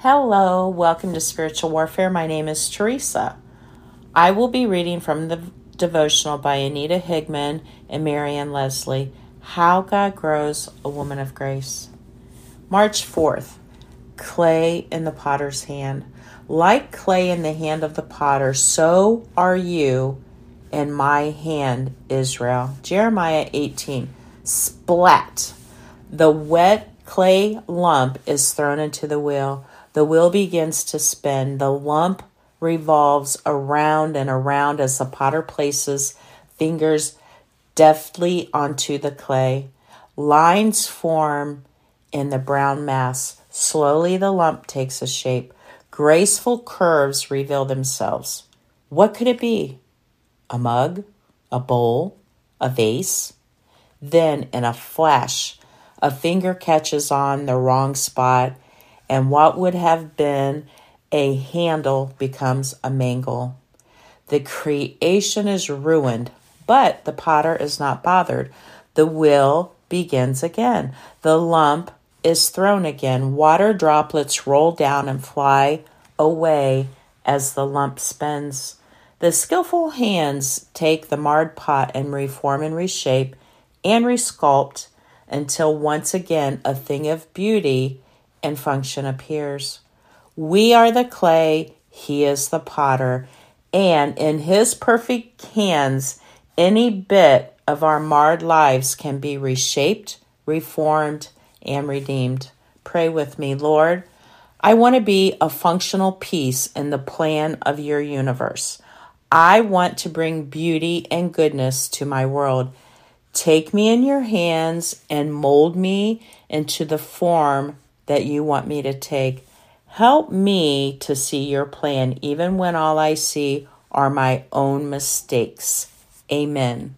Hello, welcome to Spiritual Warfare. My name is Teresa. I will be reading from the devotional by Anita Higman and Marian Leslie How God Grows a Woman of Grace. March 4th Clay in the potter's hand. Like clay in the hand of the potter, so are you in my hand, Israel. Jeremiah 18. Splat. The wet clay lump is thrown into the wheel. The wheel begins to spin. The lump revolves around and around as the potter places fingers deftly onto the clay. Lines form in the brown mass. Slowly, the lump takes a shape. Graceful curves reveal themselves. What could it be? A mug? A bowl? A vase? Then, in a flash, a finger catches on the wrong spot and what would have been a handle becomes a mangle. The creation is ruined, but the potter is not bothered. The wheel begins again. The lump is thrown again. Water droplets roll down and fly away as the lump spins. The skillful hands take the marred pot and reform and reshape and resculpt until once again a thing of beauty and function appears. We are the clay, He is the potter, and in His perfect hands, any bit of our marred lives can be reshaped, reformed, and redeemed. Pray with me, Lord. I want to be a functional piece in the plan of your universe. I want to bring beauty and goodness to my world. Take me in your hands and mold me into the form that you want me to take. Help me to see your plan, even when all I see are my own mistakes. Amen.